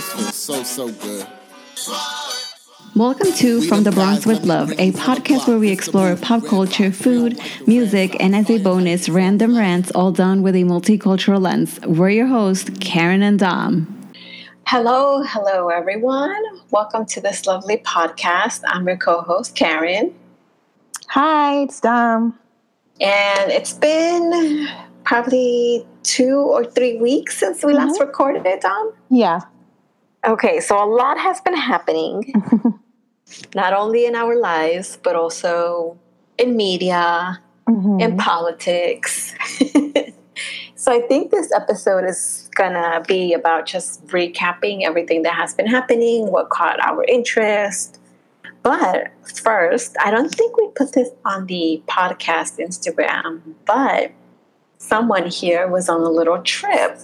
this feels so, so good. Welcome to From the Bronx with Love, a podcast where we explore pop culture, food, music, and as a bonus, random rants, all done with a multicultural lens. We're your hosts, Karen and Dom. Hello, hello, everyone. Welcome to this lovely podcast. I'm your co host, Karen. Hi, it's Dom. And it's been probably two or three weeks since we mm-hmm. last recorded it, Dom. Yeah. Okay, so a lot has been happening, not only in our lives, but also in media, mm-hmm. in politics. so I think this episode is gonna be about just recapping everything that has been happening, what caught our interest. But first, I don't think we put this on the podcast Instagram, but someone here was on a little trip.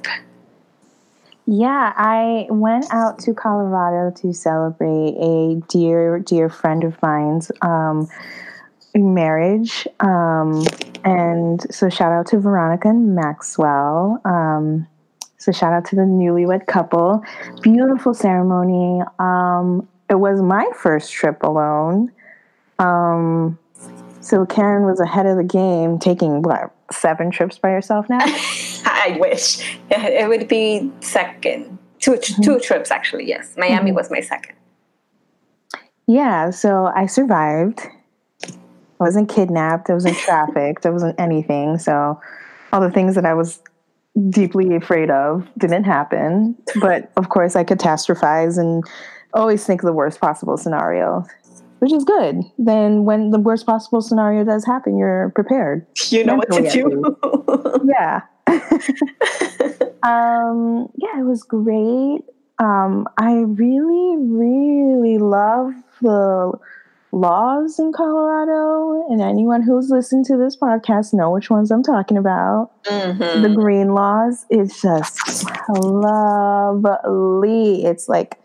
Yeah, I went out to Colorado to celebrate a dear, dear friend of mine's um, marriage. Um, and so, shout out to Veronica and Maxwell. Um, so, shout out to the newlywed couple. Beautiful ceremony. Um, it was my first trip alone. Um, so, Karen was ahead of the game, taking what, seven trips by yourself now? I wish it would be second. 2 mm-hmm. two trips actually. Yes, Miami mm-hmm. was my second. Yeah, so I survived. I wasn't kidnapped. I wasn't trafficked. I wasn't anything. So all the things that I was deeply afraid of didn't happen. But of course, I catastrophize and always think the worst possible scenario which is good. Then when the worst possible scenario does happen, you're prepared. You know what to do. yeah. um, yeah, it was great. Um, I really, really love the laws in Colorado, and anyone who's listened to this podcast know which ones I'm talking about. Mm-hmm. The green laws. It's just lovely. It's like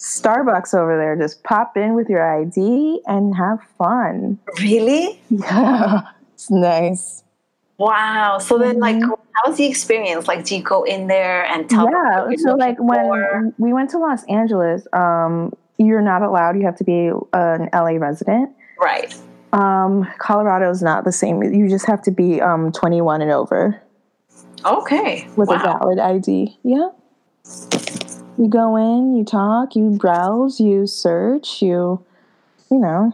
Starbucks over there. Just pop in with your ID and have fun. Really? Yeah, it's nice. Wow. So then, like, mm-hmm. how was the experience? Like, do you go in there and tell? Yeah. So, like, when we went to Los Angeles, um, you're not allowed. You have to be an LA resident. Right. Um, Colorado is not the same. You just have to be um 21 and over. Okay. With wow. a valid ID. Yeah. You go in, you talk, you browse, you search, you, you know,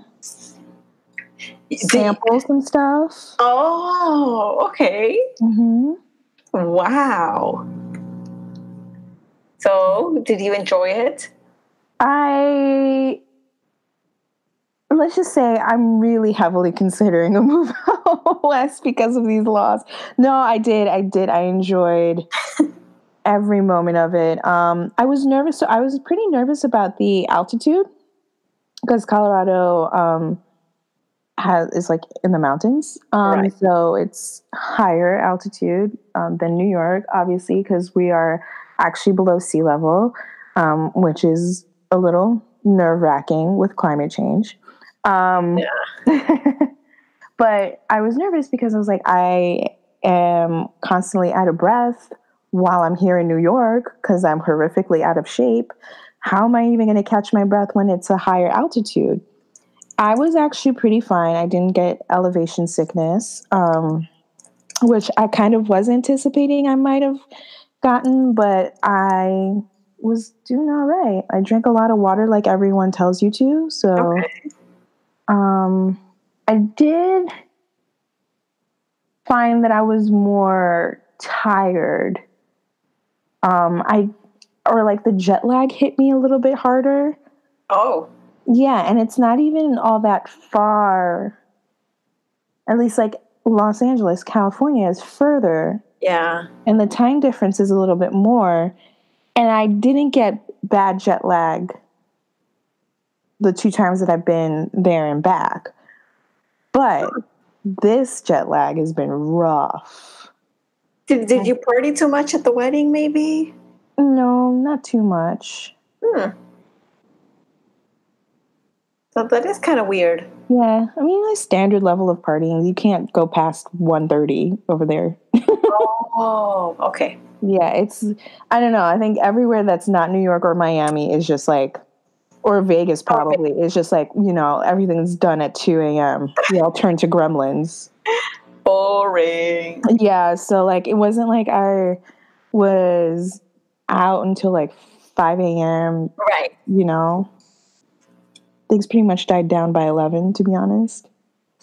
sample some stuff. Oh, okay. Mm-hmm. Wow. So, did you enjoy it? I let's just say I'm really heavily considering a move out west because of these laws. No, I did. I did. I enjoyed every moment of it. Um, I was nervous. So I was pretty nervous about the altitude because Colorado um, has is like in the mountains. Um, right. So it's higher altitude um, than New York, obviously, because we are actually below sea level, um, which is a little nerve wracking with climate change. Um, yeah. but I was nervous because I was like, I am constantly out of breath while I'm here in New York because I'm horrifically out of shape, how am I even going to catch my breath when it's a higher altitude? I was actually pretty fine. I didn't get elevation sickness, um, which I kind of was anticipating I might have gotten, but I was doing all right. I drank a lot of water like everyone tells you to. So okay. um, I did find that I was more tired um, I or like the jet lag hit me a little bit harder. Oh. Yeah, and it's not even all that far. At least like Los Angeles, California is further. Yeah. And the time difference is a little bit more. And I didn't get bad jet lag the two times that I've been there and back. But this jet lag has been rough. Did, did you party too much at the wedding, maybe? No, not too much. Hmm. So that is kind of weird. Yeah, I mean, a standard level of partying. You can't go past 1.30 over there. oh, okay. Yeah, it's I don't know. I think everywhere that's not New York or Miami is just like or Vegas probably. Okay. It's just like, you know, everything's done at 2 a.m. We all turn to gremlins. Boring. Yeah, so like it wasn't like I was out until like 5 a.m. Right. You know, things pretty much died down by 11, to be honest.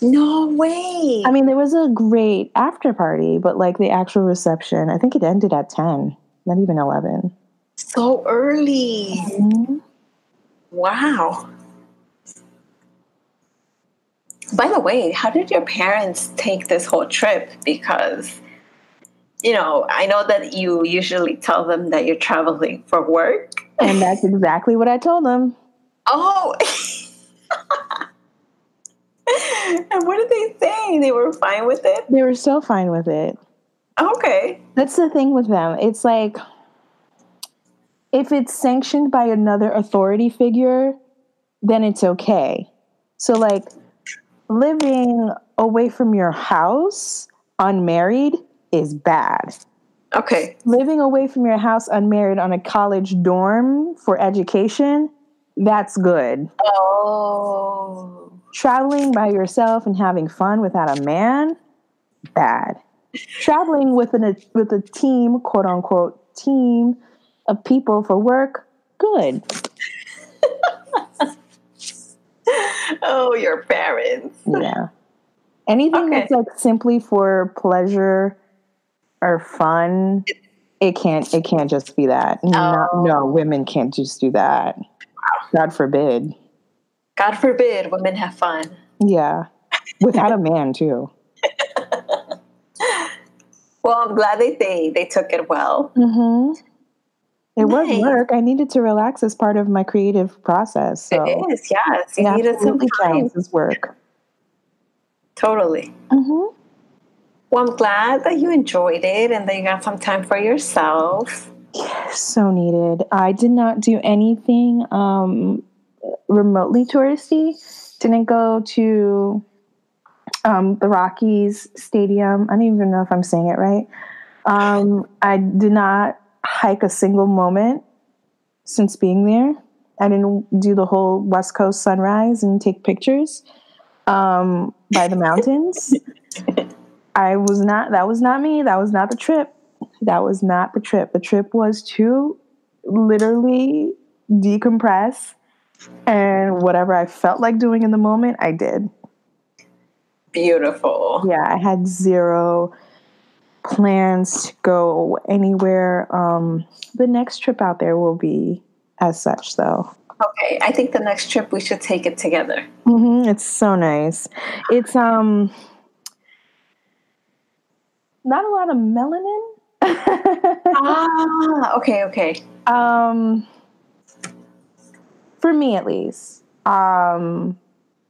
No way. I mean, there was a great after party, but like the actual reception, I think it ended at 10, not even 11. So early. Mm-hmm. Wow. By the way, how did your parents take this whole trip? Because, you know, I know that you usually tell them that you're traveling for work. And that's exactly what I told them. Oh. and what did they say? They were fine with it? They were so fine with it. Okay. That's the thing with them. It's like if it's sanctioned by another authority figure, then it's okay. So, like, living away from your house unmarried is bad. Okay. Living away from your house unmarried on a college dorm for education, that's good. Oh. Traveling by yourself and having fun without a man, bad. Traveling with an with a team, quote unquote team of people for work, good. oh, your parents. Yeah. Anything okay. that's like simply for pleasure or fun, it can't it can't just be that. Oh. No, no, women can't just do that. God forbid. God forbid women have fun. Yeah. Without a man too. well, I'm glad they they, they took it well. Mm-hmm. It nice. was work. I needed to relax as part of my creative process. So it is, yes. You needed some time. This work. Totally. Mm-hmm. Well, I'm glad that you enjoyed it and that you got some time for yourself. so needed. I did not do anything um, remotely touristy. Didn't go to um, the Rockies Stadium. I don't even know if I'm saying it right. Um, I did not hike a single moment since being there. I didn't do the whole West Coast sunrise and take pictures um, by the mountains. I was not, that was not me. That was not the trip. That was not the trip. The trip was to literally decompress and whatever I felt like doing in the moment, I did. Beautiful. Yeah, I had zero plans to go anywhere. Um, the next trip out there will be as such, though. Okay, I think the next trip we should take it together. Mm-hmm, it's so nice. It's um not a lot of melanin. ah, okay, okay. Um, for me at least, um,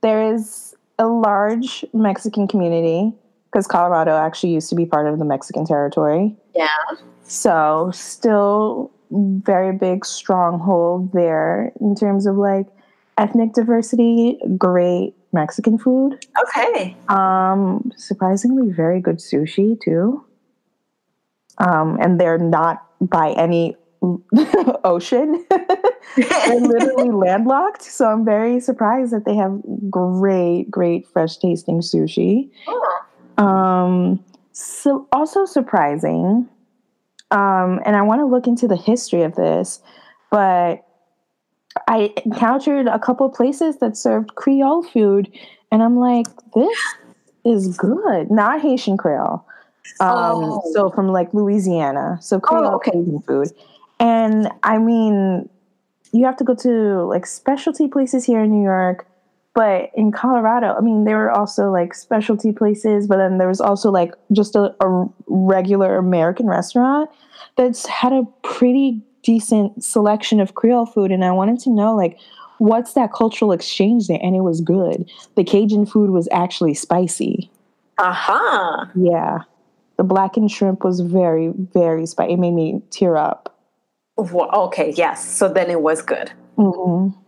there is a large Mexican community because Colorado actually used to be part of the Mexican territory. Yeah. So, still very big stronghold there in terms of like ethnic diversity, great Mexican food. Okay. Um, surprisingly very good sushi too. Um, and they're not by any ocean. they're literally landlocked. So I'm very surprised that they have great, great fresh tasting sushi. Oh. Um, so also surprising, um, and I want to look into the history of this, but I encountered a couple places that served Creole food, and I'm like, this is good. Not Haitian Creole. Um, oh. So from like Louisiana, so Creole oh, okay. food, and I mean, you have to go to like specialty places here in New York but in Colorado, I mean, there were also like specialty places, but then there was also like just a, a regular American restaurant that's had a pretty decent selection of Creole food. And I wanted to know, like, what's that cultural exchange there? And it was good. The Cajun food was actually spicy. Aha. Uh-huh. Yeah. The blackened shrimp was very, very spicy. It made me tear up. okay, yes. So then it was good. Mm-hmm.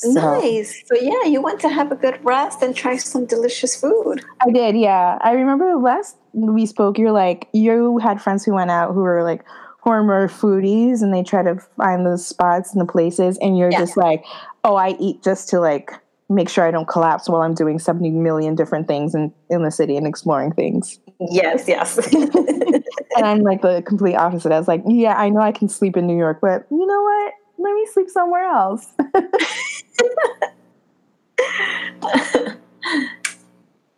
So, nice. So yeah, you went to have a good rest and try some delicious food. I did. Yeah, I remember last we spoke, you're like you had friends who went out who were like horror foodies and they try to find the spots and the places and you're yeah. just like, "Oh, I eat just to like make sure I don't collapse while I'm doing 70 million different things in, in the city and exploring things. Yes, yes. and I'm like the complete opposite. I was like, yeah, I know I can sleep in New York, but you know what? Let me sleep somewhere else.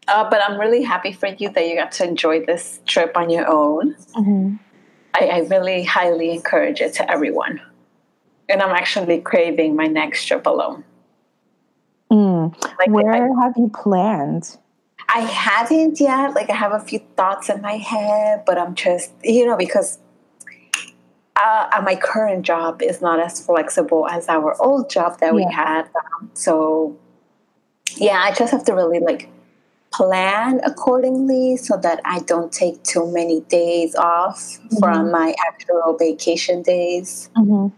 uh, but I'm really happy for you that you got to enjoy this trip on your own. Mm-hmm. I, I really highly encourage it to everyone. And I'm actually craving my next trip alone. Mm. Like, Where I, have you planned? I haven't yet. Like I have a few thoughts in my head, but I'm just you know because uh, my current job is not as flexible as our old job that yeah. we had. Um, so yeah, I just have to really like plan accordingly so that I don't take too many days off mm-hmm. from my actual vacation days. Mm-hmm.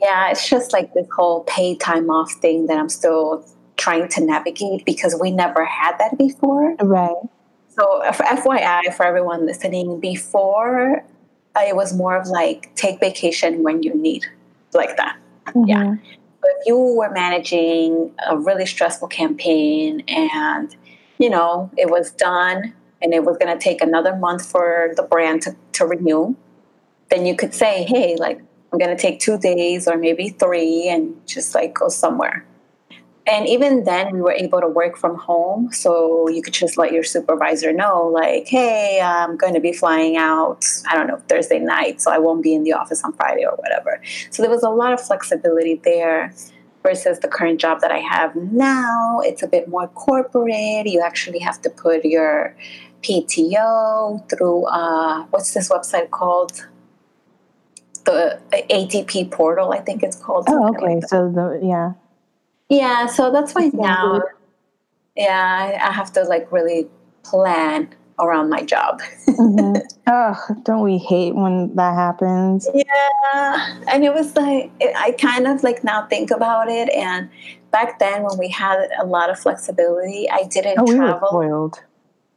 Yeah, it's just like this whole pay time off thing that I'm still trying to navigate because we never had that before. Right. So, for FYI, for everyone listening, before uh, it was more of like take vacation when you need, like that. Mm-hmm. Yeah. But if you were managing a really stressful campaign and, you know, it was done and it was going to take another month for the brand to, to renew, then you could say, hey, like, I'm going to take two days or maybe three and just like go somewhere and even then we were able to work from home so you could just let your supervisor know like hey i'm going to be flying out i don't know thursday night so i won't be in the office on friday or whatever. So there was a lot of flexibility there versus the current job that i have now. It's a bit more corporate. You actually have to put your pto through uh, what's this website called? The adp portal i think it's called oh okay like so the yeah yeah, so that's why now, yeah, I have to like really plan around my job. mm-hmm. Oh, don't we hate when that happens? Yeah, and it was like it, I kind of like now think about it, and back then when we had a lot of flexibility, I didn't oh, we travel. Were spoiled.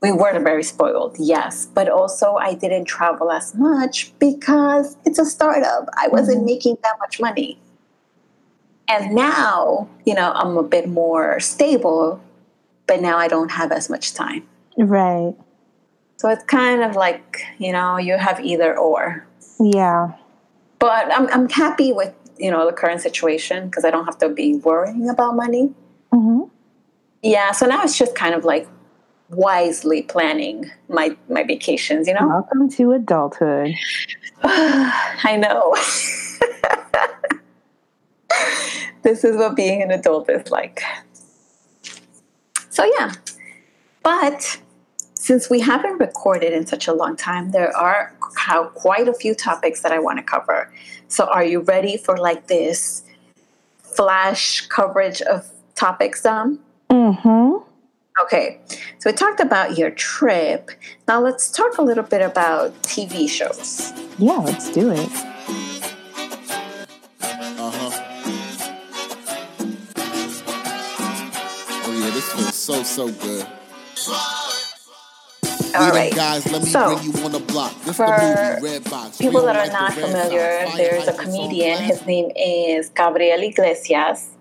We were very spoiled, yes, but also I didn't travel as much because it's a startup. I wasn't mm-hmm. making that much money. And now, you know, I'm a bit more stable, but now I don't have as much time. Right. So it's kind of like, you know, you have either or. Yeah. But I'm, I'm happy with, you know, the current situation because I don't have to be worrying about money. Mm-hmm. Yeah. So now it's just kind of like wisely planning my, my vacations, you know? Welcome to adulthood. I know. this is what being an adult is like. So, yeah. But since we haven't recorded in such a long time, there are quite a few topics that I want to cover. So, are you ready for like this flash coverage of topics, um? Mm-hmm. Okay, so we talked about your trip. Now let's talk a little bit about TV shows. Yeah, let's do it. So so good. All right. Guys, let me so, bring you on the block. This for movie, Red Box. people that are not familiar, there's a comedian. His name is Gabriel Iglesias,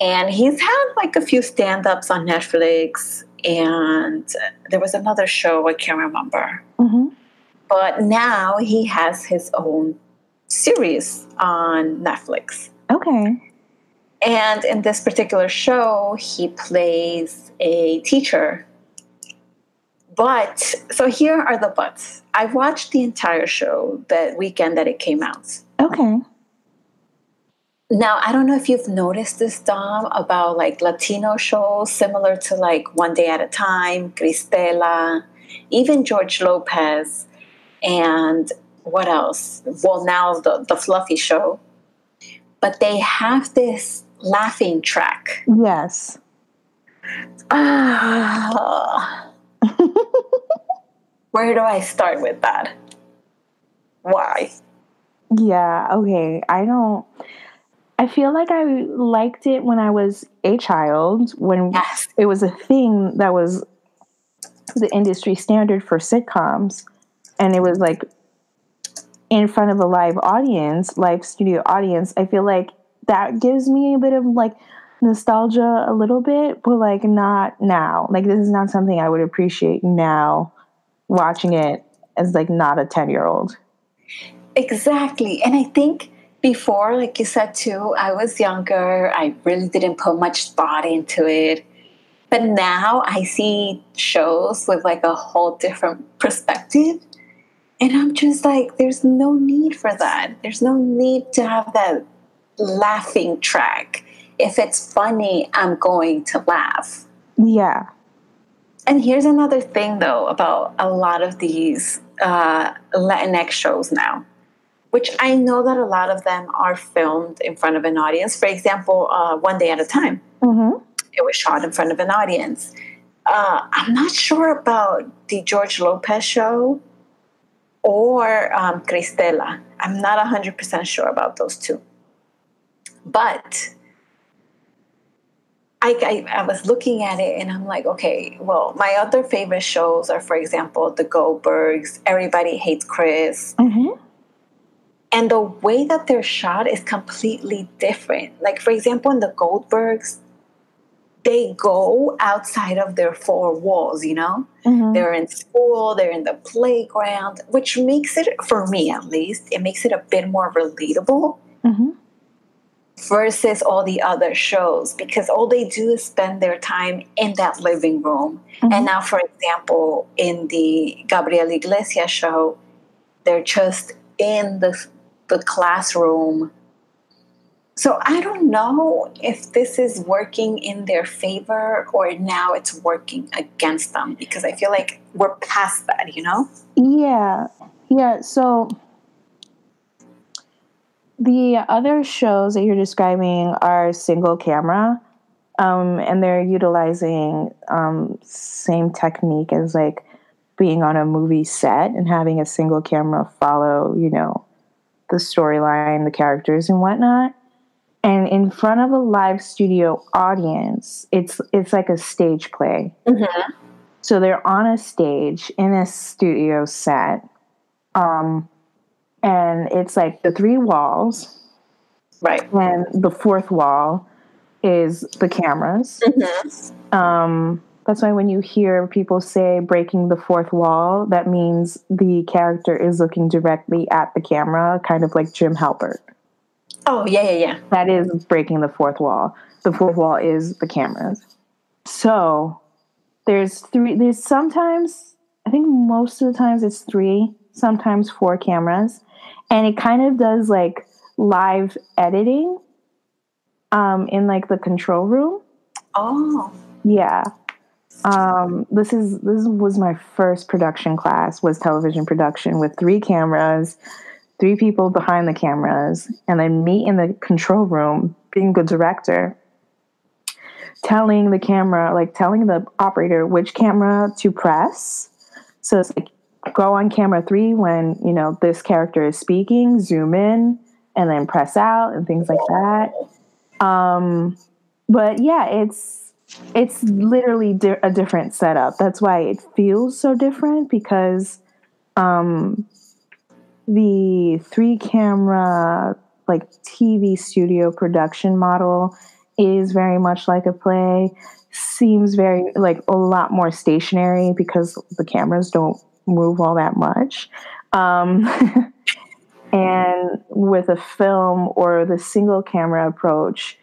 and he's had like a few stand-ups on Netflix, and there was another show I can't remember. Mm-hmm. But now he has his own series on Netflix. Okay. And in this particular show, he plays a teacher. But, so here are the buts. I watched the entire show that weekend that it came out. Okay. Now, I don't know if you've noticed this, Dom, about like Latino shows similar to like One Day at a Time, Cristela, even George Lopez, and what else? Well, now the, the Fluffy Show. But they have this laughing track. Yes. Ah. Where do I start with that? Why? Yeah, okay. I don't I feel like I liked it when I was a child, when yes. it was a thing that was the industry standard for sitcoms and it was like in front of a live audience, live studio audience, I feel like that gives me a bit of like nostalgia a little bit, but like not now. Like this is not something I would appreciate now watching it as like not a 10 year old. Exactly. And I think before, like you said too, I was younger. I really didn't put much thought into it. But now I see shows with like a whole different perspective. And I'm just like, there's no need for that. There's no need to have that laughing track. If it's funny, I'm going to laugh. Yeah. And here's another thing, though, about a lot of these uh, Latinx shows now, which I know that a lot of them are filmed in front of an audience. For example, uh, One Day at a Time. Mm-hmm. It was shot in front of an audience. Uh, I'm not sure about the George Lopez show or um, Cristela. I'm not 100% sure about those two. But I, I, I, was looking at it and I'm like, okay, well, my other favorite shows are, for example, The Goldbergs, Everybody Hates Chris. Mm-hmm. And the way that they're shot is completely different. Like, for example, in The Goldbergs, they go outside of their four walls, you know? Mm-hmm. They're in school, they're in the playground, which makes it, for me at least, it makes it a bit more relatable. Mm-hmm versus all the other shows because all they do is spend their time in that living room. Mm-hmm. And now, for example, in the Gabriel Iglesias show, they're just in the, the classroom. So I don't know if this is working in their favor or now it's working against them because I feel like we're past that, you know? Yeah. Yeah. So the other shows that you're describing are single camera, um, and they're utilizing um, same technique as like being on a movie set and having a single camera follow, you know, the storyline, the characters, and whatnot. And in front of a live studio audience, it's it's like a stage play. Mm-hmm. So they're on a stage in a studio set. Um, and it's like the three walls, right? And the fourth wall is the cameras. Mm-hmm. Um, that's why when you hear people say breaking the fourth wall, that means the character is looking directly at the camera, kind of like Jim Halpert. Oh, yeah, yeah, yeah. That is breaking the fourth wall. The fourth wall is the cameras. So there's three, there's sometimes, I think most of the times it's three, sometimes four cameras and it kind of does like live editing um, in like the control room. Oh, yeah. Um, this is this was my first production class was television production with three cameras, three people behind the cameras, and then me in the control room being the director, telling the camera like telling the operator which camera to press. So it's like go on camera three when you know this character is speaking zoom in and then press out and things like that. Um but yeah it's it's literally di- a different setup. That's why it feels so different because um the three camera like tv studio production model is very much like a play seems very like a lot more stationary because the cameras don't move all that much. Um, and with a film or the single camera approach,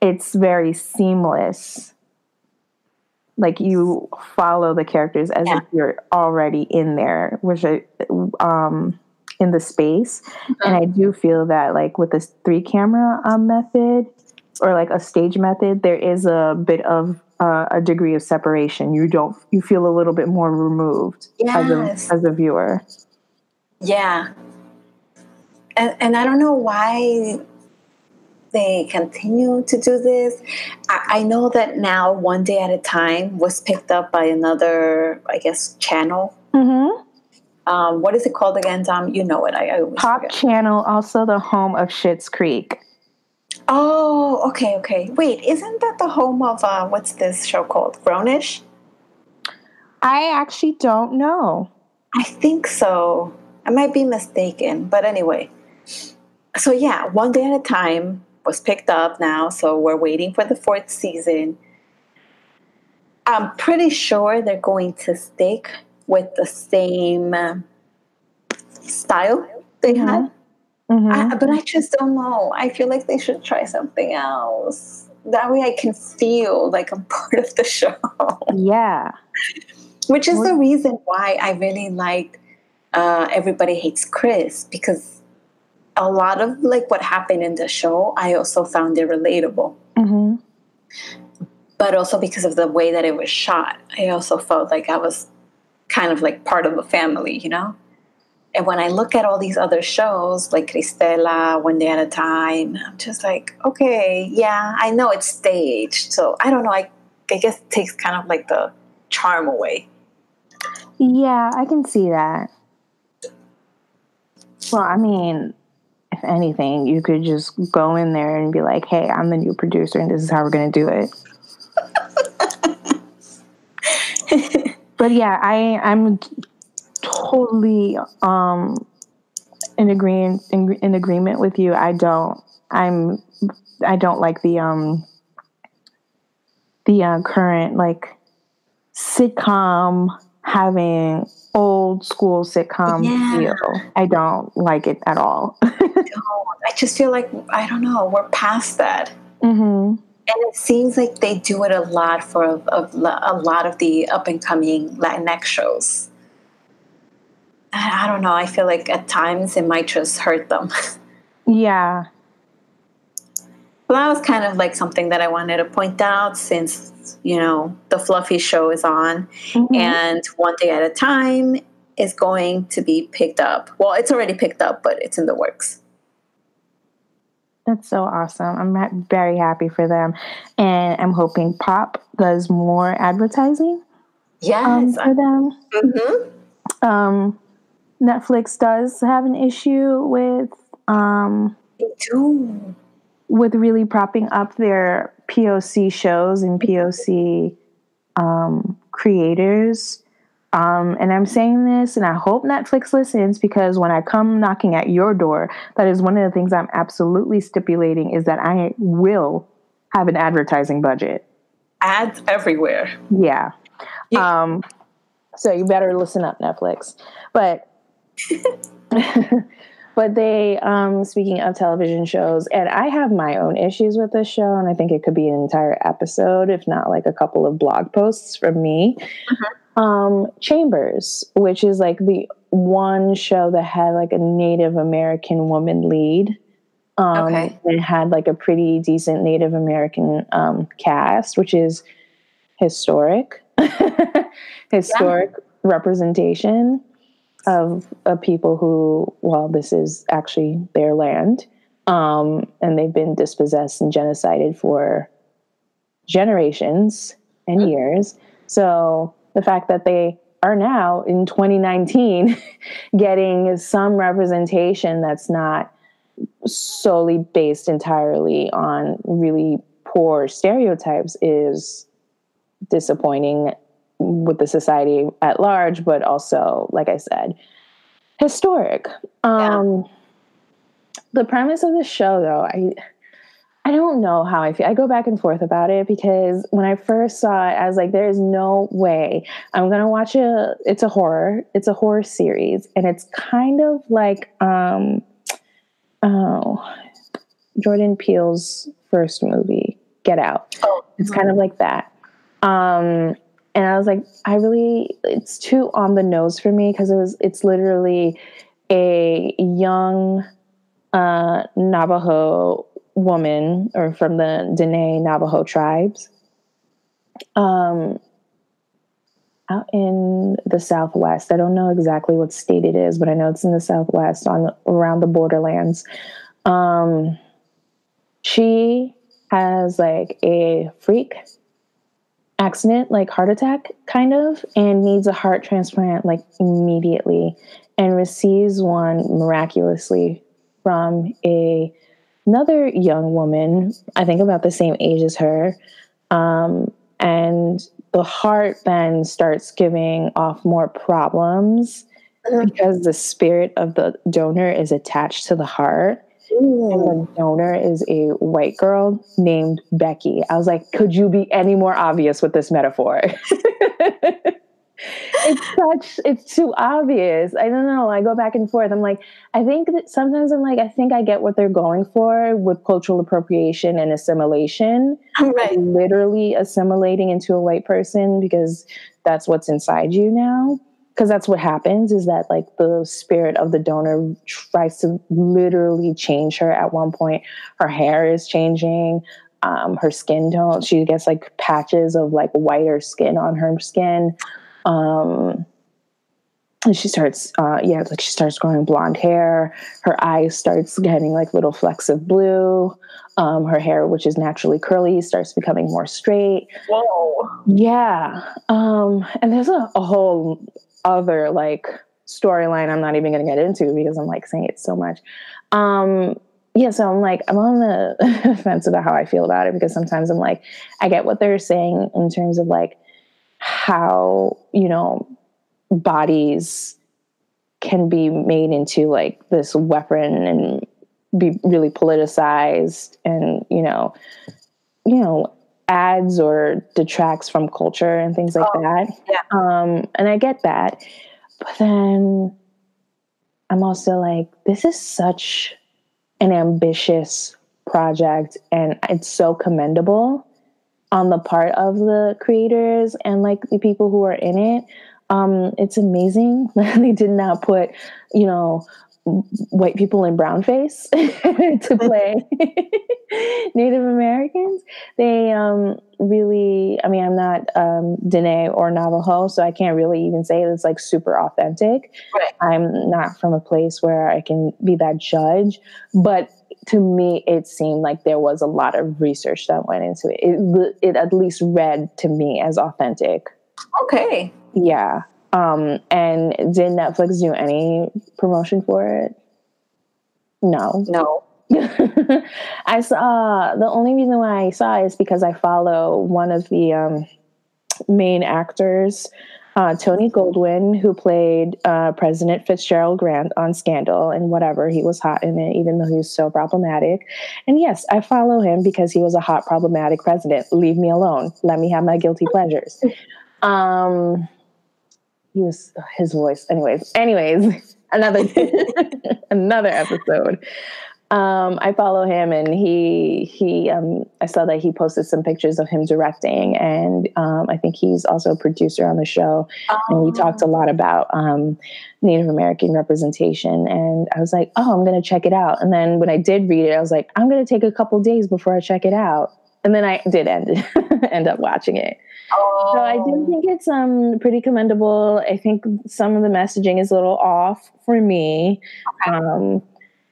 it's very seamless. Like you follow the characters as yeah. if you're already in there, which I, um, in the space. Mm-hmm. And I do feel that like with this three camera um, method or like a stage method, there is a bit of uh, a degree of separation. You don't you feel a little bit more removed yes. as a as a viewer. Yeah. And and I don't know why they continue to do this. I, I know that now one day at a time was picked up by another, I guess, channel. Mm-hmm. Um, what is it called again, Dom? You know it. I, I Pop forget. Channel, also the home of Schitt's Creek. Oh, okay, okay. Wait, isn't that the home of uh, what's this show called? Grownish? I actually don't know. I think so. I might be mistaken, but anyway. So yeah, one day at a time was picked up now, so we're waiting for the fourth season. I'm pretty sure they're going to stick with the same uh, style they mm-hmm. had. Mm-hmm. I, but I just don't know. I feel like they should try something else. That way I can feel like I'm part of the show. Yeah. Which is the reason why I really liked uh, Everybody Hates Chris because a lot of like what happened in the show, I also found it relatable. Mm-hmm. But also because of the way that it was shot, I also felt like I was kind of like part of the family, you know? And when I look at all these other shows like Cristela, One Day at a Time, I'm just like, okay, yeah, I know it's staged. So I don't know. I, I guess it takes kind of like the charm away. Yeah, I can see that. Well, I mean, if anything, you could just go in there and be like, hey, I'm the new producer and this is how we're going to do it. but yeah, I, I'm totally um, in agreement in, in agreement with you. I don't. I'm. I don't like the um the uh, current like sitcom having old school sitcom yeah. feel. I don't like it at all. I just feel like I don't know. We're past that. Mm-hmm. And it seems like they do it a lot for a, a, a lot of the up and coming Latinx shows. I don't know. I feel like at times it might just hurt them. Yeah. Well, that was kind of like something that I wanted to point out since, you know, the Fluffy show is on mm-hmm. and one day at a time is going to be picked up. Well, it's already picked up, but it's in the works. That's so awesome. I'm very happy for them. And I'm hoping Pop does more advertising yes. Um, for them. Mm-hmm. Um, Netflix does have an issue with um with really propping up their POC shows and POC um, creators. Um, and I'm saying this, and I hope Netflix listens because when I come knocking at your door, that is one of the things I'm absolutely stipulating is that I will have an advertising budget. Ads everywhere. Yeah. yeah. Um, so you better listen up, Netflix. But but they, um, speaking of television shows, and I have my own issues with this show, and I think it could be an entire episode, if not like a couple of blog posts from me. Uh-huh. Um, Chambers, which is like the one show that had like a Native American woman lead. Um, okay. It had like a pretty decent Native American um, cast, which is historic, historic yeah. representation of, of people who, well, this is actually their land, um, and they've been dispossessed and genocided for generations and years. So the fact that they are now in 2019 getting some representation that's not solely based entirely on really poor stereotypes is disappointing with the society at large, but also, like I said, historic. Um, yeah. The premise of the show, though, I I don't know how I feel. I go back and forth about it because when I first saw it, I was like, "There is no way I'm gonna watch a." It's a horror. It's a horror series, and it's kind of like um, oh, Jordan Peele's first movie, Get Out. Oh, it's kind of like that. Um, and I was like, I really, it's too on the nose for me because it was, it's literally a young uh, Navajo woman or from the Dene Navajo tribes um, out in the Southwest. I don't know exactly what state it is, but I know it's in the Southwest on around the borderlands. Um, she has like a freak accident, like heart attack, kind of, and needs a heart transplant like immediately, and receives one miraculously from a another young woman, I think about the same age as her, um, and the heart then starts giving off more problems mm-hmm. because the spirit of the donor is attached to the heart. Ooh. And the mm. donor is a white girl named Becky. I was like, could you be any more obvious with this metaphor? it's such it's too obvious i don't know i go back and forth i'm like i think that sometimes i'm like i think i get what they're going for with cultural appropriation and assimilation right. literally assimilating into a white person because that's what's inside you now because that's what happens is that like the spirit of the donor tries to literally change her at one point her hair is changing um, her skin tone she gets like patches of like whiter skin on her skin um, and she starts, uh, yeah, like she starts growing blonde hair. Her eyes starts getting like little flecks of blue. Um, her hair, which is naturally curly, starts becoming more straight. Whoa. Yeah. Um, and there's a, a whole other like storyline I'm not even going to get into because I'm like saying it so much. Um, yeah, so I'm like, I'm on the fence about how I feel about it because sometimes I'm like, I get what they're saying in terms of like, how you know bodies can be made into like this weapon and be really politicized and you know you know adds or detracts from culture and things like oh, that yeah. um and i get that but then i'm also like this is such an ambitious project and it's so commendable on the part of the creators and like the people who are in it. Um, it's amazing they did not put, you know, white people in brown face to play Native Americans. They um, really, I mean, I'm not um, Dene or Navajo, so I can't really even say it's like super authentic. Right. I'm not from a place where I can be that judge, but to me, it seemed like there was a lot of research that went into it. It, it at least read to me as authentic. Okay. Yeah. Um, and did Netflix do any promotion for it? No. No. I saw the only reason why I saw is because I follow one of the um, main actors uh, Tony Goldwyn, who played uh, President Fitzgerald Grant on Scandal and whatever. He was hot in it, even though he was so problematic. And yes, I follow him because he was a hot, problematic president. Leave me alone. Let me have my guilty pleasures. Um, he was his voice. Anyways, anyways, another another episode um, I follow him, and he he um, I saw that he posted some pictures of him directing, and um, I think he's also a producer on the show. Oh. And we talked a oh. lot about um, Native American representation, and I was like, oh, I'm going to check it out. And then when I did read it, I was like, I'm going to take a couple days before I check it out. And then I did end end up watching it. Oh. So I do think it's um pretty commendable. I think some of the messaging is a little off for me, okay. um,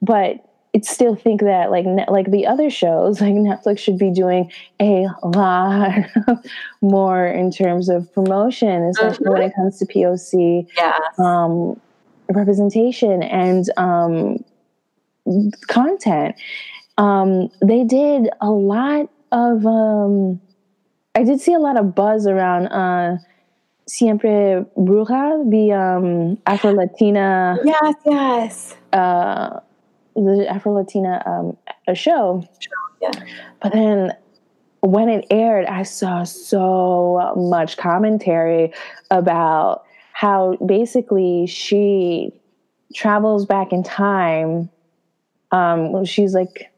but I still think that like like the other shows like netflix should be doing a lot more in terms of promotion especially mm-hmm. when it comes to poc yeah. um, representation and um, content um, they did a lot of um, i did see a lot of buzz around uh, siempre bruja the um, afro latina yes yes uh, the Afro Latina um, a show. Yeah. But then when it aired, I saw so much commentary about how basically she travels back in time. Um, she's like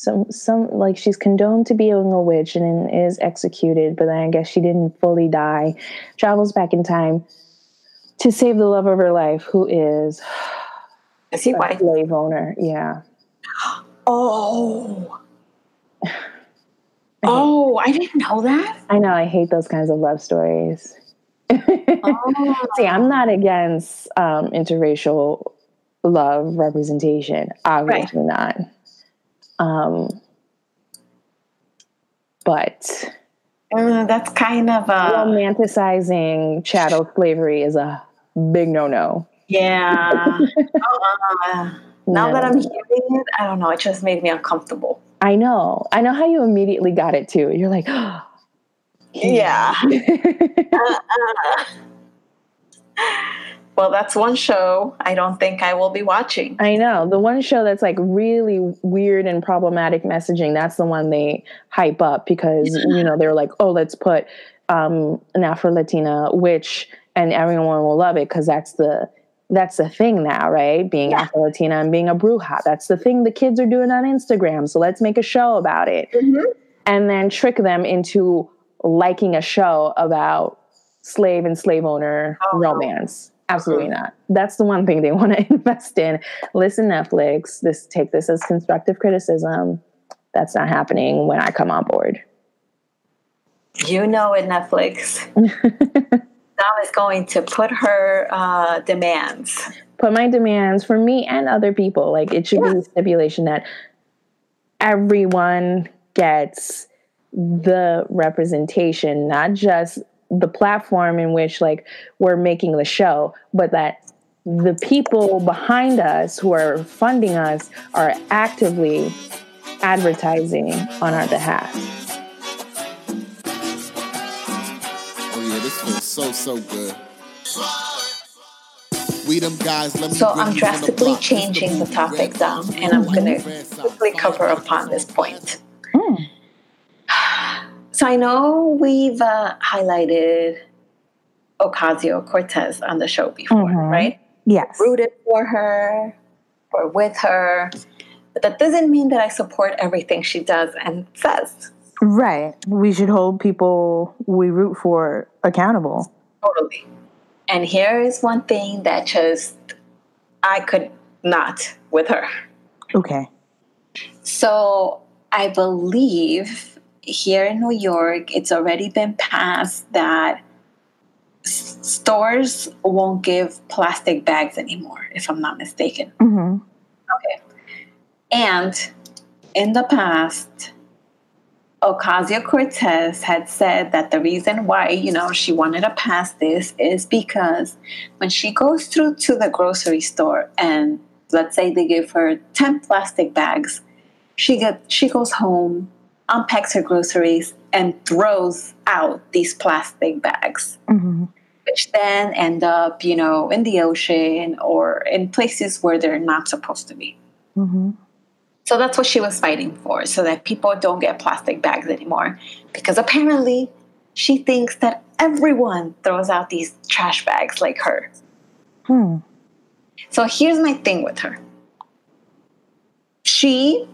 some some like she's condoned to being a witch and is executed, but then I guess she didn't fully die. Travels back in time to save the love of her life, who is is he white? Slave owner, yeah. Oh. oh, I didn't know that. I know. I hate those kinds of love stories. oh. See, I'm not against um, interracial love representation. Obviously right. not. Um, but uh, that's kind of a romanticizing chattel slavery is a big no-no. Yeah. uh, now that I'm hearing it, I don't know. It just made me uncomfortable. I know. I know how you immediately got it too. You're like, oh, yeah. uh, uh. Well, that's one show I don't think I will be watching. I know. The one show that's like really weird and problematic messaging, that's the one they hype up because, you know, they're like, oh, let's put um, an Afro Latina witch and everyone will love it because that's the that's the thing now, right? Being yeah. Afro Latina and being a bruja. That's the thing the kids are doing on Instagram. So let's make a show about it. Mm-hmm. And then trick them into liking a show about slave and slave owner oh, romance. Absolutely not. That's the one thing they want to invest in. Listen, Netflix, this take this as constructive criticism. That's not happening when I come on board. You know it, Netflix. Now is going to put her uh, demands. Put my demands for me and other people. Like it should yeah. be a stipulation that everyone gets the representation, not just the platform in which like we're making the show, but that the people behind us who are funding us are actively advertising on our behalf. Oh yeah, this feels so so good. We them guys, so I'm drastically changing the topic down, and I'm gonna quickly cover upon this point. Mm. So I know we've uh, highlighted Ocasio Cortez on the show before, mm-hmm. right? Yes. Rooted for her or with her. But that doesn't mean that I support everything she does and says. Right. We should hold people we root for accountable. Totally. And here is one thing that just I could not with her. Okay. So I believe here in New York, it's already been passed that s- stores won't give plastic bags anymore, if I'm not mistaken. Mm-hmm. Okay. And in the past, Ocasio Cortez had said that the reason why, you know, she wanted to pass this is because when she goes through to the grocery store and let's say they give her 10 plastic bags, she get she goes home unpacks her groceries and throws out these plastic bags, mm-hmm. which then end up, you know, in the ocean or in places where they're not supposed to be. Mm-hmm. So that's what she was fighting for, so that people don't get plastic bags anymore. Because apparently, she thinks that everyone throws out these trash bags like her. Hmm. So here's my thing with her. She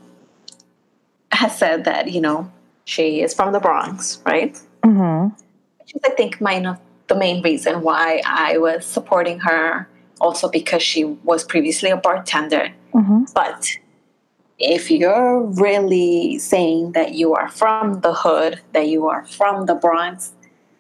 has said that you know she is from the Bronx, right? Mm-hmm. Which is, I think, my the main reason why I was supporting her. Also, because she was previously a bartender. Mm-hmm. But if you're really saying that you are from the hood, that you are from the Bronx,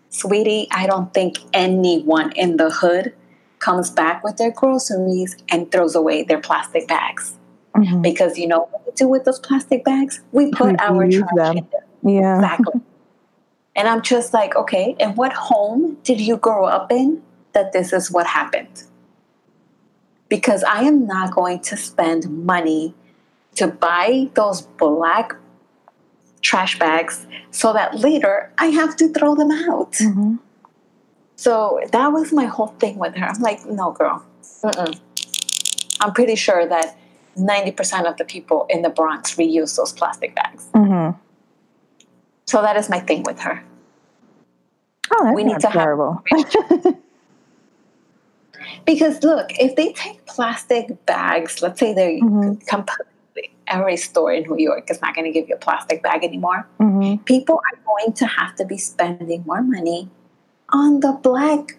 sweetie, I don't think anyone in the hood comes back with their groceries and throws away their plastic bags. Mm-hmm. Because you know what we do with those plastic bags? We put we our trash them. in there. Yeah. Exactly. and I'm just like, okay, and what home did you grow up in that this is what happened? Because I am not going to spend money to buy those black trash bags so that later I have to throw them out. Mm-hmm. So that was my whole thing with her. I'm like, no, girl. Mm-mm. I'm pretty sure that 90% of the people in the Bronx reuse those plastic bags. Mm-hmm. So that is my thing with her. Oh, that's we need to terrible. Have because look, if they take plastic bags, let's say they're mm-hmm. completely every store in New York is not going to give you a plastic bag anymore. Mm-hmm. People are going to have to be spending more money on the black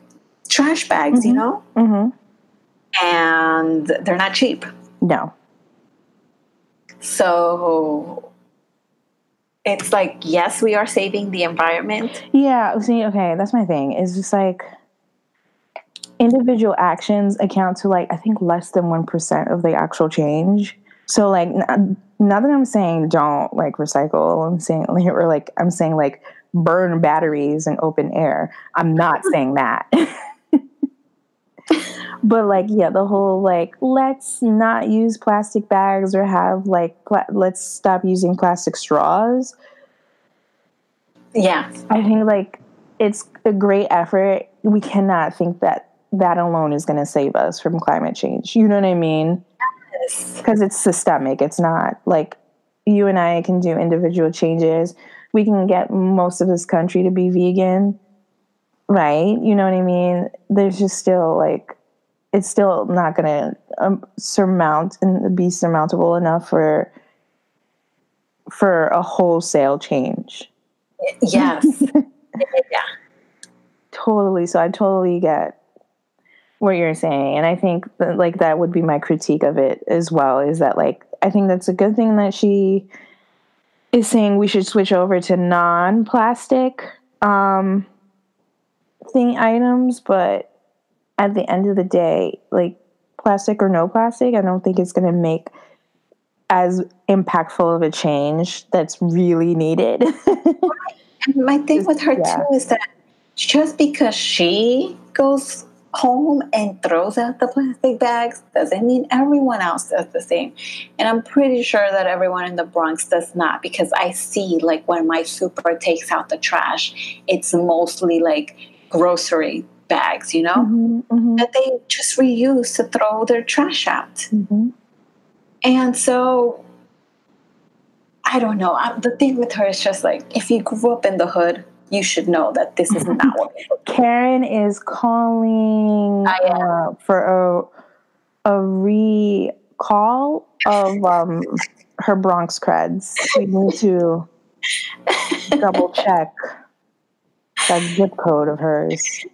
trash bags, you mm-hmm. know? Mm-hmm. And they're not cheap. No. So it's like, yes, we are saving the environment. Yeah. See, okay, that's my thing. It's just like individual actions account to like, I think less than 1% of the actual change. So, like, not that I'm saying don't like recycle, I'm saying, or like, I'm saying like burn batteries in open air. I'm not saying that. but like yeah the whole like let's not use plastic bags or have like pla- let's stop using plastic straws. Yeah. I think like it's a great effort. We cannot think that that alone is going to save us from climate change. You know what i mean? Because it's systemic. It's not like you and i can do individual changes. We can get most of this country to be vegan right? You know what i mean? There's just still like it's still not going to um, surmount and be surmountable enough for for a wholesale change. Yes. Yeah. Totally. So i totally get what you're saying and i think that, like that would be my critique of it as well is that like i think that's a good thing that she is saying we should switch over to non-plastic um thing items but at the end of the day like plastic or no plastic i don't think it's going to make as impactful of a change that's really needed my thing with her yeah. too is that just because she goes home and throws out the plastic bags doesn't mean everyone else does the same. And I'm pretty sure that everyone in the Bronx does not because I see like when my super takes out the trash, it's mostly like grocery bags, you know, mm-hmm, mm-hmm. that they just reuse to throw their trash out. Mm-hmm. And so I don't know. I, the thing with her is just like if you grew up in the hood, you should know that this is not what Karen is calling uh, for a a recall of um, her Bronx creds. We need to double check that zip code of hers.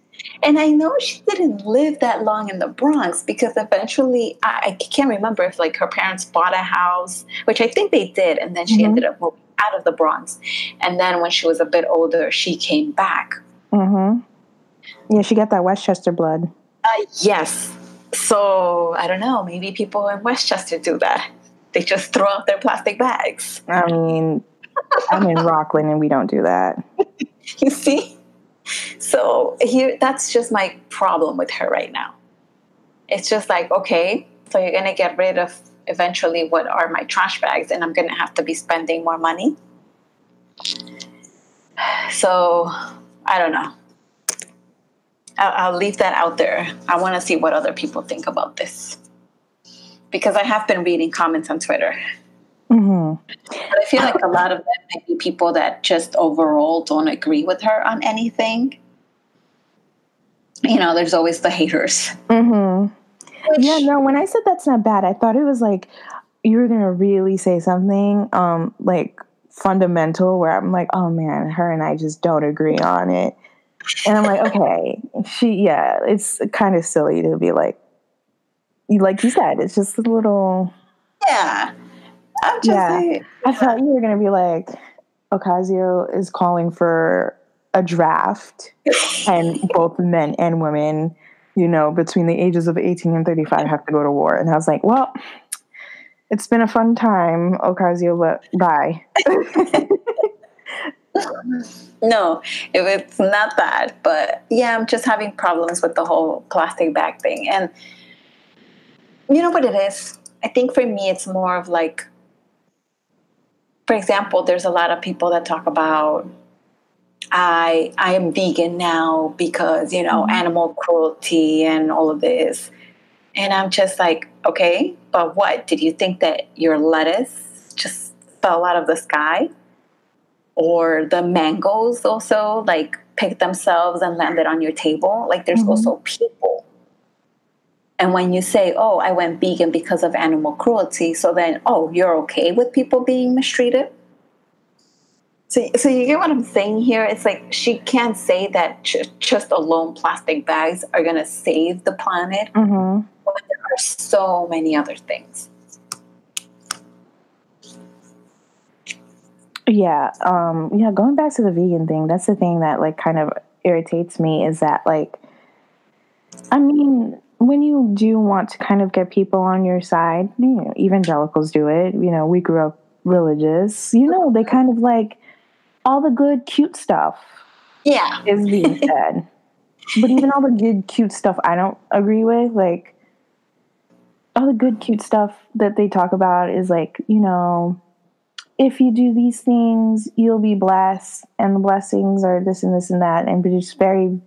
And I know she didn't live that long in the Bronx because eventually I, I, can't remember if like her parents bought a house, which I think they did, and then she mm-hmm. ended up moving out of the Bronx. And then when she was a bit older, she came back. Mm-hmm. Yeah, she got that Westchester blood. Uh, yes. So I don't know. Maybe people in Westchester do that. They just throw out their plastic bags. I mean, I'm in Rockland and we don't do that. you see? So here, that's just my problem with her right now. It's just like, okay, so you're going to get rid of eventually what are my trash bags and I'm going to have to be spending more money. So I don't know. I'll, I'll leave that out there. I want to see what other people think about this because I have been reading comments on Twitter. Mm-hmm. But I feel like a lot of them might be people that just overall don't agree with her on anything. You know, there's always the haters. Mm-hmm. Which, yeah, no, when I said that's not bad, I thought it was like you were gonna really say something um like fundamental where I'm like, oh man, her and I just don't agree on it. And I'm like, okay, she yeah, it's kind of silly to be like like you said, it's just a little Yeah. I'm just yeah. Like, I thought you were gonna be like, Ocasio is calling for a draft and both men and women you know, between the ages of 18 and 35 have to go to war. And I was like, well, it's been a fun time, Ocasio, but bye. no, if it's not that. But yeah, I'm just having problems with the whole plastic bag thing. And you know what it is? I think for me, it's more of like, for example, there's a lot of people that talk about I I am vegan now because you know mm-hmm. animal cruelty and all of this, and I'm just like, okay, but what did you think that your lettuce just fell out of the sky, or the mangoes also like picked themselves and landed on your table? Like there's mm-hmm. also people. And when you say, oh, I went vegan because of animal cruelty, so then, oh, you're okay with people being mistreated? So, so you get what I'm saying here? It's like she can't say that ch- just alone plastic bags are going to save the planet mm-hmm. when there are so many other things. Yeah, um, yeah. Going back to the vegan thing, that's the thing that like kind of irritates me is that like, I mean, when you do want to kind of get people on your side, you know, evangelicals do it. You know, we grew up religious. You know, they kind of like all the good, cute stuff. Yeah. Is being said. but even all the good, cute stuff I don't agree with, like all the good, cute stuff that they talk about is like, you know, if you do these things, you'll be blessed, and the blessings are this and this and that, and it's very,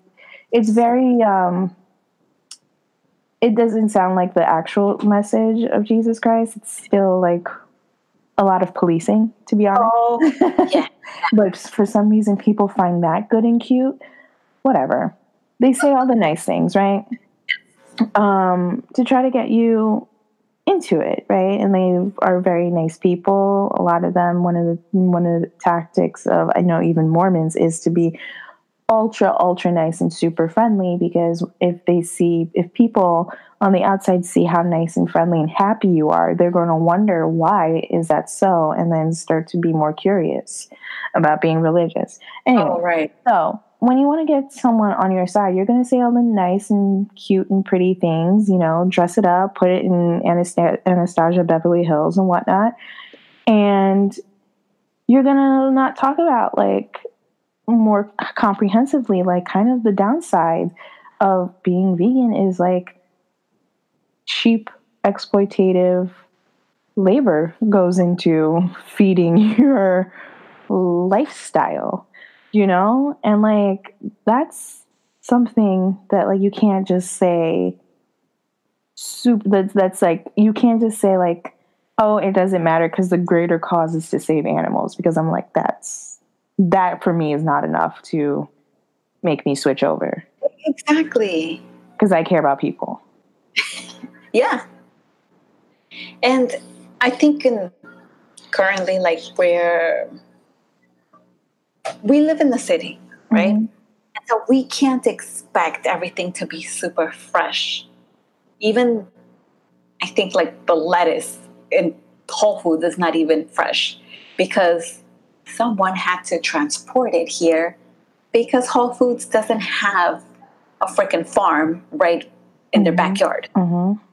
it's very, um, it doesn't sound like the actual message of Jesus Christ. It's still like a lot of policing, to be honest. Oh, yeah. but for some reason, people find that good and cute. Whatever. They say all the nice things, right? Um, to try to get you into it, right? And they are very nice people. A lot of them, one of the one of the tactics of I know even Mormons is to be ultra ultra nice and super friendly because if they see if people on the outside see how nice and friendly and happy you are they're going to wonder why is that so and then start to be more curious about being religious anyway oh, right so when you want to get someone on your side, you're going to say all the nice and cute and pretty things, you know, dress it up, put it in Anastasia Beverly Hills and whatnot. And you're going to not talk about like more comprehensively, like kind of the downside of being vegan is like cheap, exploitative labor goes into feeding your lifestyle you know? And like that's something that like you can't just say soup that's that's like you can't just say like oh it doesn't matter because the greater cause is to save animals because i'm like that's that for me is not enough to make me switch over exactly because i care about people yeah and i think in currently like where we live in the city, right? Mm-hmm. And so we can't expect everything to be super fresh. Even I think like the lettuce in Whole Foods is not even fresh because someone had to transport it here because Whole Foods doesn't have a freaking farm right in mm-hmm. their backyard. Mm-hmm.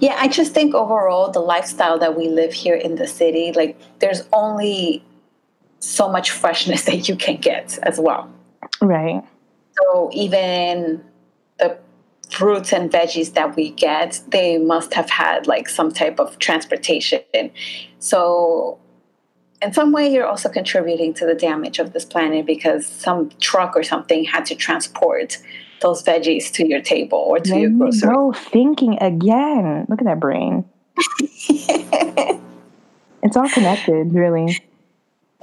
Yeah, I just think overall the lifestyle that we live here in the city, like there's only so much freshness that you can get as well. Right. So even the fruits and veggies that we get, they must have had like some type of transportation. So in some way you're also contributing to the damage of this planet because some truck or something had to transport those veggies to your table or to there your grocery. Oh, thinking again. Look at that brain. it's all connected, really.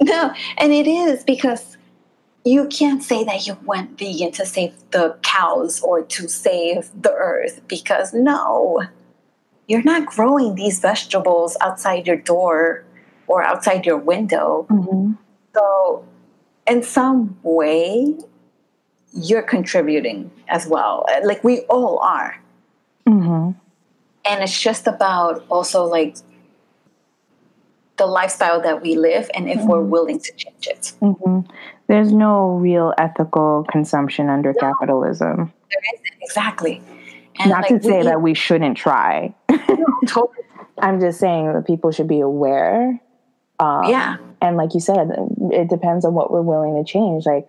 No, and it is because you can't say that you went vegan to save the cows or to save the earth because no, you're not growing these vegetables outside your door or outside your window. Mm-hmm. So, in some way, you're contributing as well. Like we all are. Mm-hmm. And it's just about also like the lifestyle that we live and if mm-hmm. we're willing to change it. Mm-hmm. There's no real ethical consumption under no, capitalism. There isn't, exactly. And Not like, to say we, that we shouldn't try. No, totally. I'm just saying that people should be aware. Um, yeah. And like you said, it depends on what we're willing to change. Like,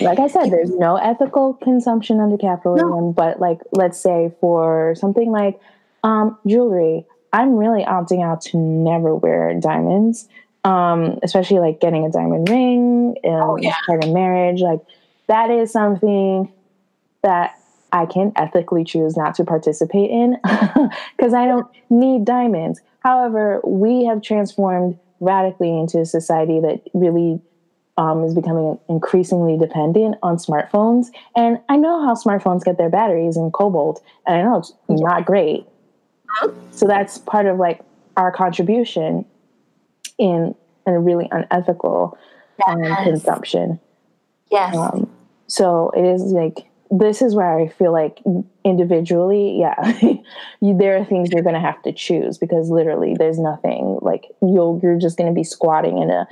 like I said, there's no ethical consumption under capitalism, no. but like, let's say for something like um, jewelry, I'm really opting out to never wear diamonds, um, especially like getting a diamond ring and oh, yeah. part of marriage. Like that is something that I can ethically choose not to participate in because I don't need diamonds. However, we have transformed radically into a society that really um, is becoming increasingly dependent on smartphones. And I know how smartphones get their batteries in cobalt, and I know it's not great. So that's part of like our contribution in a really unethical um, yes. um, consumption. Yes. Um, so it is like this is where I feel like individually, yeah, you, there are things you're going to have to choose because literally there's nothing like you'll you're just going to be squatting in a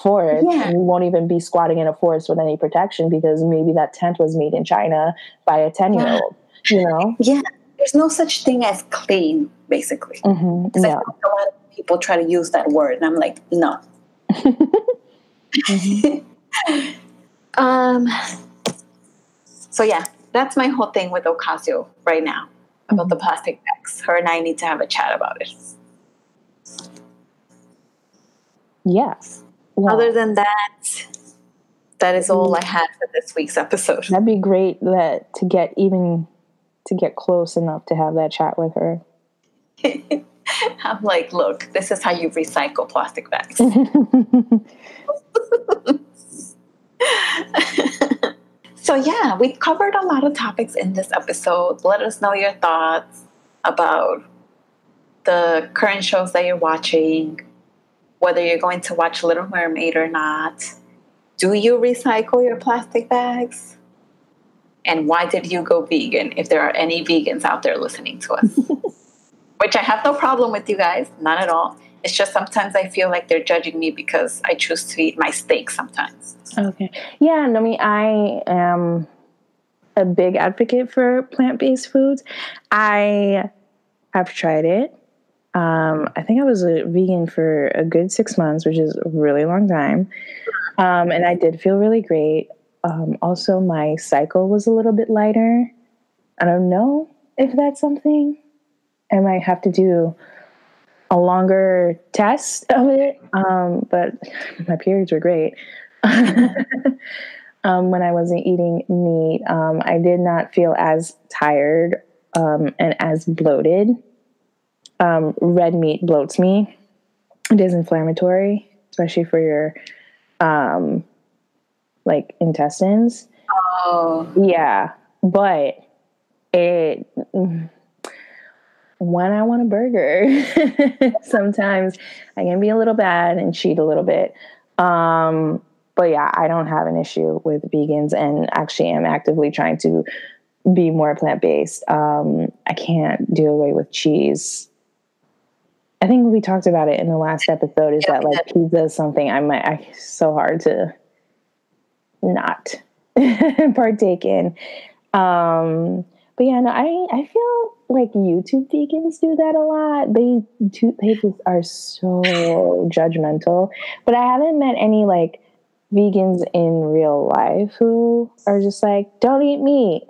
forest. Yeah. You won't even be squatting in a forest with any protection because maybe that tent was made in China by a ten year old. You know? Yeah there's no such thing as clean, basically. Mm-hmm. Yeah. a lot of people try to use that word, and I'm like, no. mm-hmm. um, so yeah, that's my whole thing with Ocasio right now about the mm-hmm. plastic bags. Her and I need to have a chat about it. Yes. Well, Other than that, that is all mm. I had for this week's episode. that'd be great that to get even to get close enough to have that chat with her. I'm like, look, this is how you recycle plastic bags. so, yeah, we covered a lot of topics in this episode. Let us know your thoughts about the current shows that you're watching, whether you're going to watch Little Mermaid or not. Do you recycle your plastic bags? And why did you go vegan if there are any vegans out there listening to us? Which I have no problem with you guys, not at all. It's just sometimes I feel like they're judging me because I choose to eat my steak sometimes. Okay. Yeah, no, I mean, I am a big advocate for plant based foods. I have tried it. Um, I think I was a vegan for a good six months, which is a really long time. Um, and I did feel really great. Um, also, my cycle was a little bit lighter. I don't know if that's something. I might have to do a longer test of it. Um, but my periods were great. um, when I wasn't eating meat, um, I did not feel as tired um, and as bloated. Um, red meat bloats me. It is inflammatory, especially for your um, like intestines. Oh, Yeah, but it when I want a burger, sometimes I can be a little bad and cheat a little bit. Um, but yeah, I don't have an issue with vegans, and actually, am actively trying to be more plant based. Um, I can't do away with cheese. I think we talked about it in the last episode. Is that like pizza is something I might I so hard to not partake in. Um, but yeah, no, I I feel like YouTube vegans do that a lot. They do they just are so judgmental. But I haven't met any like vegans in real life who are just like, don't eat meat.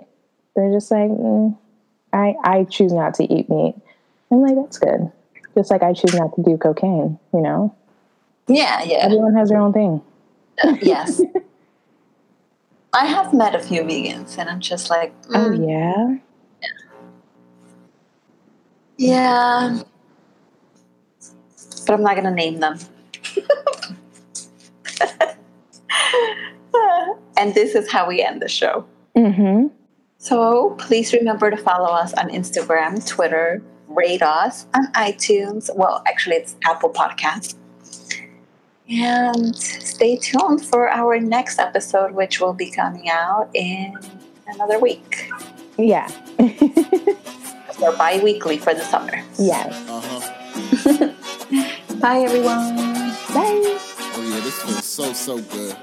They're just like, mm, I I choose not to eat meat. I'm like, that's good. Just like I choose not to do cocaine. You know, yeah, yeah, everyone has their own thing. yes. I have met a few vegans, and I'm just like, Oh mm, yeah. Yeah. But I'm not gonna name them. and this is how we end the show. Mm-hmm. So please remember to follow us on Instagram, Twitter, rate us on iTunes. Well, actually, it's Apple Podcasts. And stay tuned for our next episode, which will be coming out in another week. Yeah. Or bi weekly for the summer. yes. Uh huh. Bye, everyone. Bye. Oh yeah, this feels so so good.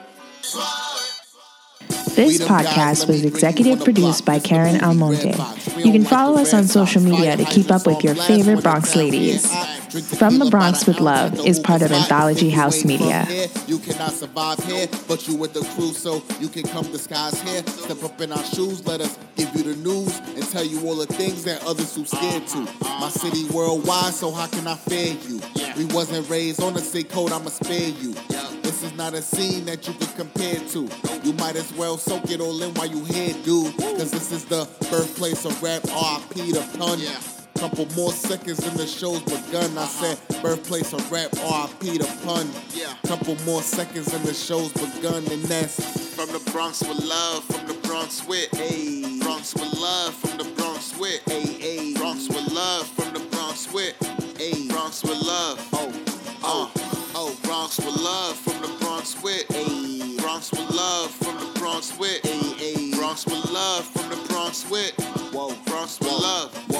This podcast was executive produced by Karen Almonte. You can follow us on social media to keep up with your favorite Bronx ladies. From the Bronx with Love is part of Anthology House Media. You cannot survive here, but you with the crew, so you can come here. Step up in our shoes, let us give you the news and tell you all the things that others too scared to. My city worldwide, so how can I fear you? We wasn't raised on the code, I'ma spare you. This is not a scene that you can compare to. You might as well soak it all in while you here, dude. Cause this is the birthplace of rap, RIP the pun. Couple more seconds and the show's begun. I said birthplace of rap, RIP the pun. Couple more seconds and the show's begun, and that's from the Bronx with love, from the Bronx with hey. Bronx with love, from the Bronx with hey, hey. Bronx with love, from the Bronx with hey. Bronx with love, oh, uh, oh, Bronx with love, from the Bronx with hey. Bronx with love, from the Bronx with hey, hey. Bronx with love, from the Bronx wit. Whoa, Bronx with